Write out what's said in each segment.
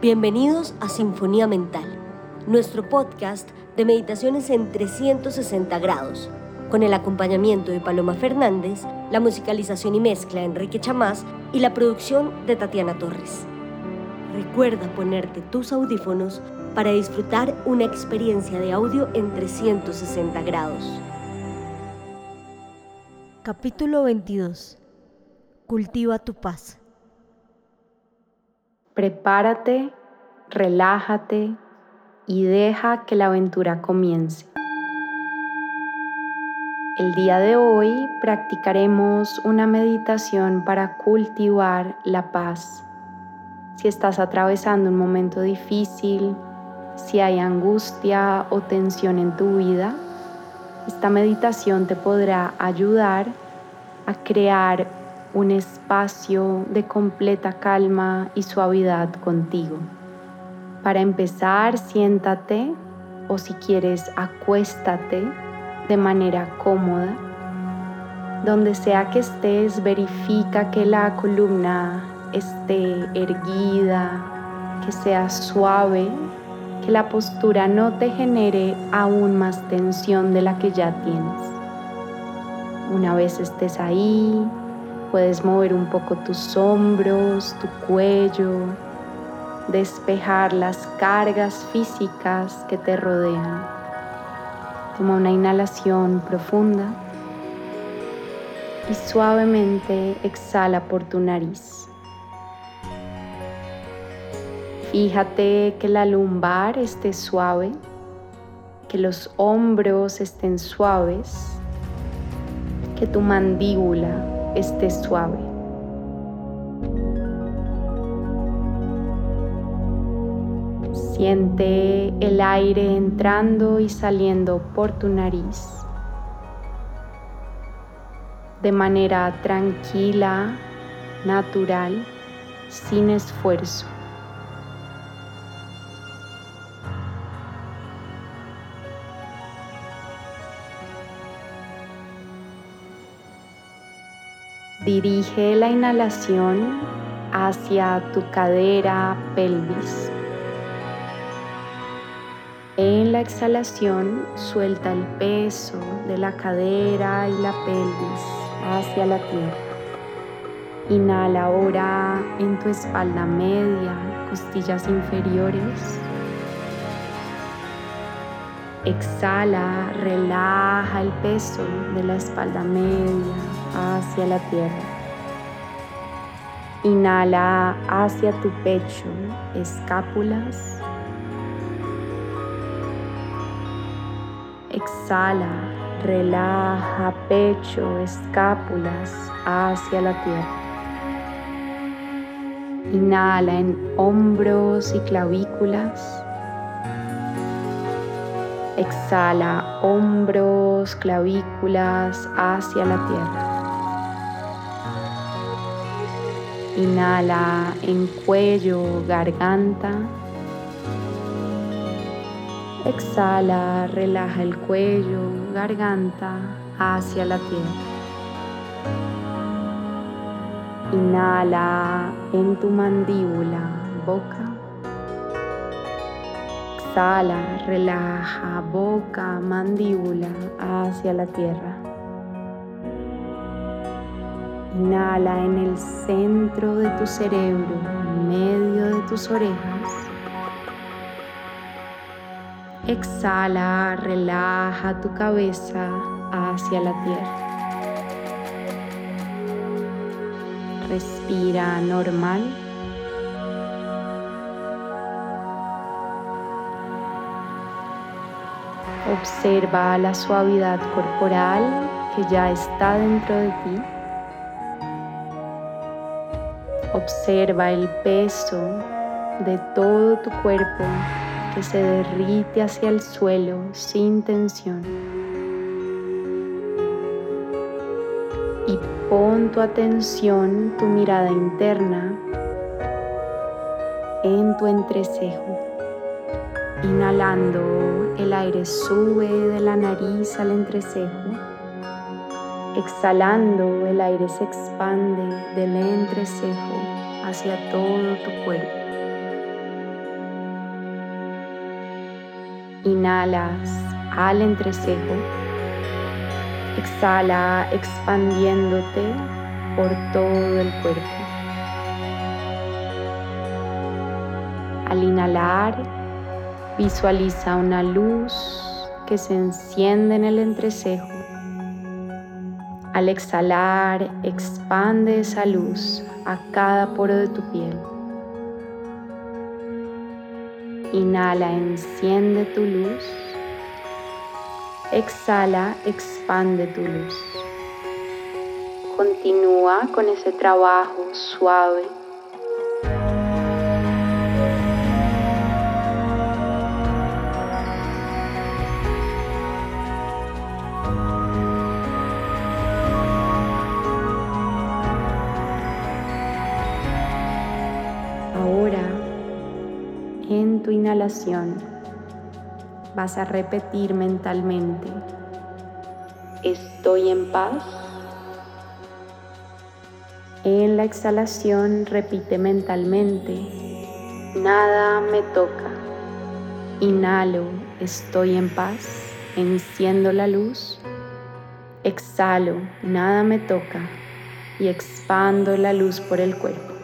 Bienvenidos a Sinfonía Mental, nuestro podcast de meditaciones en 360 grados, con el acompañamiento de Paloma Fernández, la musicalización y mezcla de Enrique Chamás y la producción de Tatiana Torres. Recuerda ponerte tus audífonos para disfrutar una experiencia de audio en 360 grados. Capítulo 22. Cultiva tu paz. Prepárate, relájate y deja que la aventura comience. El día de hoy practicaremos una meditación para cultivar la paz. Si estás atravesando un momento difícil, si hay angustia o tensión en tu vida, esta meditación te podrá ayudar a crear un espacio de completa calma y suavidad contigo. Para empezar, siéntate o si quieres, acuéstate de manera cómoda. Donde sea que estés, verifica que la columna esté erguida, que sea suave, que la postura no te genere aún más tensión de la que ya tienes. Una vez estés ahí, puedes mover un poco tus hombros, tu cuello, despejar las cargas físicas que te rodean. Toma una inhalación profunda y suavemente exhala por tu nariz. Fíjate que la lumbar esté suave, que los hombros estén suaves, que tu mandíbula esté suave. Siente el aire entrando y saliendo por tu nariz de manera tranquila, natural, sin esfuerzo. Dirige la inhalación hacia tu cadera, pelvis. La exhalación suelta el peso de la cadera y la pelvis hacia la tierra. Inhala ahora en tu espalda media, costillas inferiores. Exhala, relaja el peso de la espalda media hacia la tierra. Inhala hacia tu pecho, escápulas. Exhala, relaja pecho, escápulas hacia la tierra. Inhala en hombros y clavículas. Exhala hombros, clavículas hacia la tierra. Inhala en cuello, garganta. Exhala, relaja el cuello, garganta hacia la tierra. Inhala en tu mandíbula, boca. Exhala, relaja boca, mandíbula hacia la tierra. Inhala en el centro de tu cerebro, en medio de tus orejas. Exhala, relaja tu cabeza hacia la tierra. Respira normal. Observa la suavidad corporal que ya está dentro de ti. Observa el peso de todo tu cuerpo que se derrite hacia el suelo sin tensión. Y pon tu atención, tu mirada interna en tu entrecejo. Inhalando, el aire sube de la nariz al entrecejo. Exhalando, el aire se expande del entrecejo hacia todo tu cuerpo. Inhalas al entrecejo. Exhala expandiéndote por todo el cuerpo. Al inhalar, visualiza una luz que se enciende en el entrecejo. Al exhalar, expande esa luz a cada poro de tu piel. Inhala, enciende tu luz. Exhala, expande tu luz. Continúa con ese trabajo suave vas a repetir mentalmente, estoy en paz. En la exhalación repite mentalmente, nada me toca. Inhalo, estoy en paz, enciendo la luz. Exhalo, nada me toca y expando la luz por el cuerpo.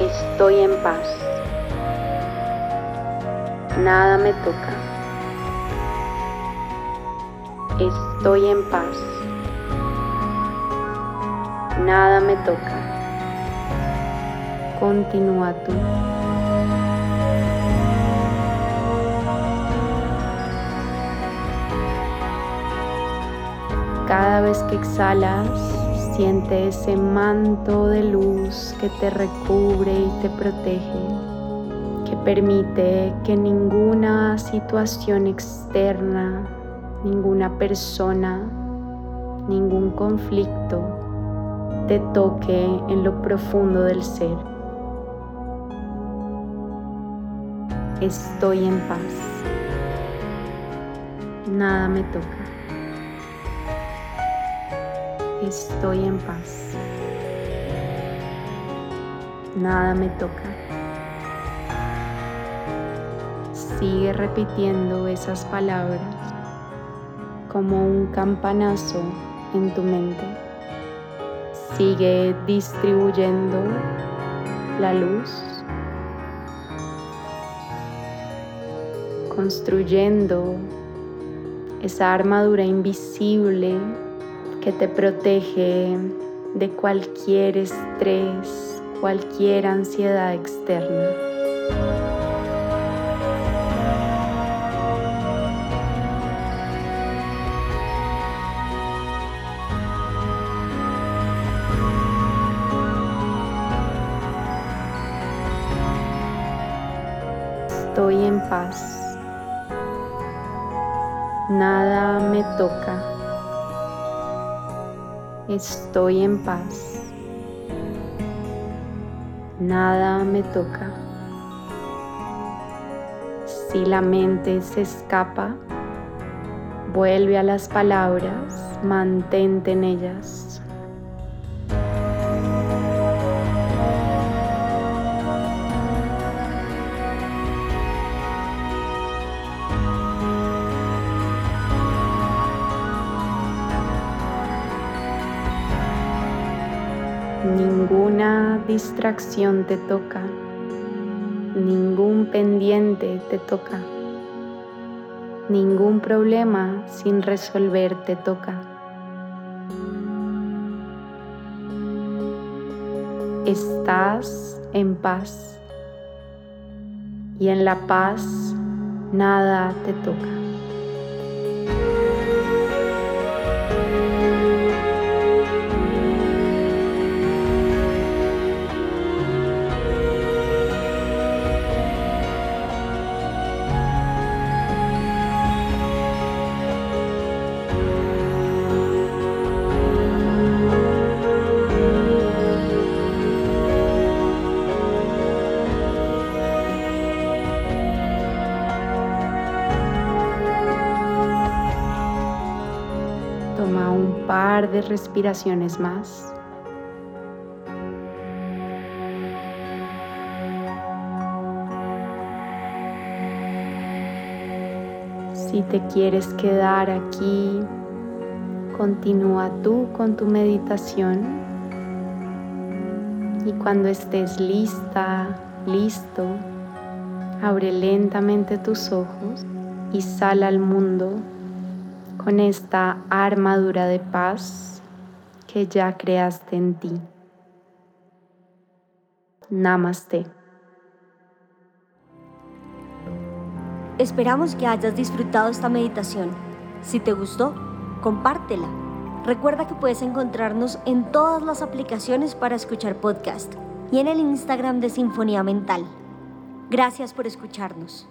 Estoy en paz nada me toca. Estoy en paz. Nada me toca. Continúa tú. Cada vez que exhalas, siente ese manto de luz que te recubre y te protege permite que ninguna situación externa, ninguna persona, ningún conflicto te toque en lo profundo del ser. Estoy en paz. Nada me toca. Estoy en paz. Nada me toca. Sigue repitiendo esas palabras como un campanazo en tu mente. Sigue distribuyendo la luz, construyendo esa armadura invisible que te protege de cualquier estrés, cualquier ansiedad externa. Paz. Nada me toca. Estoy en paz. Nada me toca. Si la mente se escapa, vuelve a las palabras, mantente en ellas. Ninguna distracción te toca, ningún pendiente te toca, ningún problema sin resolver te toca. Estás en paz y en la paz nada te toca. De respiraciones más. Si te quieres quedar aquí, continúa tú con tu meditación y cuando estés lista, listo, abre lentamente tus ojos y sal al mundo con esta armadura de paz que ya creaste en ti. Namaste. Esperamos que hayas disfrutado esta meditación. Si te gustó, compártela. Recuerda que puedes encontrarnos en todas las aplicaciones para escuchar podcast y en el Instagram de Sinfonía Mental. Gracias por escucharnos.